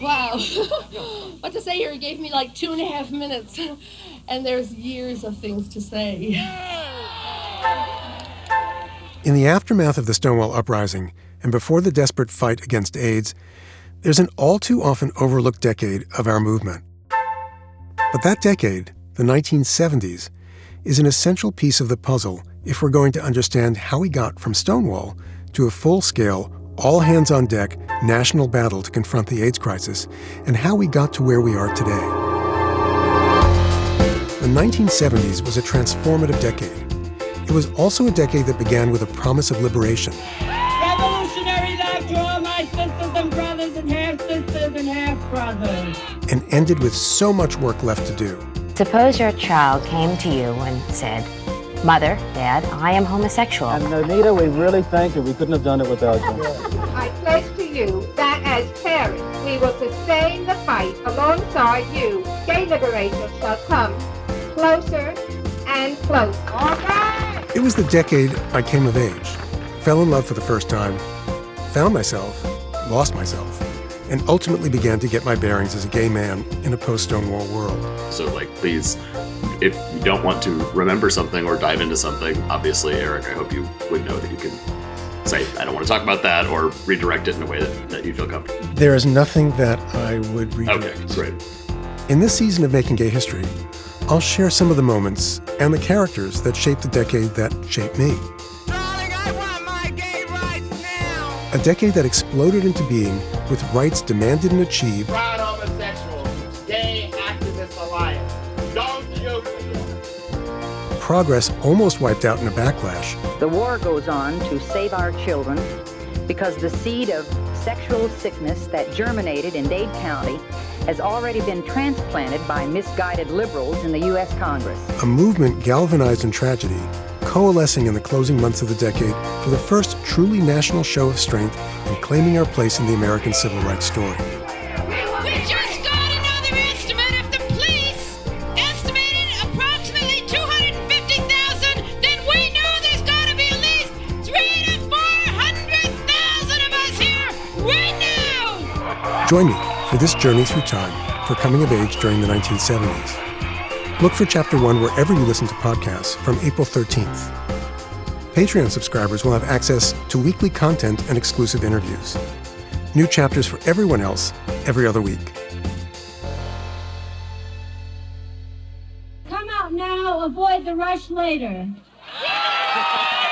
Wow. what to say here? He gave me like two and a half minutes, and there's years of things to say. In the aftermath of the Stonewall Uprising, and before the desperate fight against AIDS, there's an all too often overlooked decade of our movement. But that decade, the 1970s, is an essential piece of the puzzle if we're going to understand how we got from Stonewall to a full scale, all hands on deck national battle to confront the AIDS crisis, and how we got to where we are today. The 1970s was a transformative decade. It was also a decade that began with a promise of liberation. Revolutionary life to all my sisters and brothers and half sisters and half brothers. And ended with so much work left to do. Suppose your child came to you and said, Mother, Dad, I am homosexual. And Anita, we really thank you. We couldn't have done it without you. I pledge to you that as parents, we will sustain the fight alongside you. Gay liberation shall come closer and closer. All right! It was the decade I came of age, fell in love for the first time, found myself, lost myself, and ultimately began to get my bearings as a gay man in a post Stonewall world. So, like, please, if you don't want to remember something or dive into something, obviously, Eric, I hope you would know that you can say, I don't want to talk about that, or redirect it in a way that, that you feel comfortable. There is nothing that I would redirect. Okay, great. In this season of Making Gay History, I'll share some of the moments and the characters that shaped the decade that shaped me. A decade that exploded into being with rights demanded and achieved, Proud Homosexual Gay Activist Alliance. Don't you forget. progress almost wiped out in a backlash, The war goes on to save our children because the seed of sexual sickness that germinated in Dade County has already been transplanted by misguided liberals in the U.S. Congress. a movement galvanized in tragedy, coalescing in the closing months of the decade for the first truly national show of strength and claiming our place in the American civil rights story. We just got another estimate of the police. Estimated approximately 250,000. Then we know there's got to be at least three to 400,000 of us here right now. Join me for this journey through time for coming of age during the 1970s. Look for Chapter 1 wherever you listen to podcasts from April 13th. Patreon subscribers will have access to weekly content and exclusive interviews. New chapters for everyone else every other week. Come out now, avoid the rush later.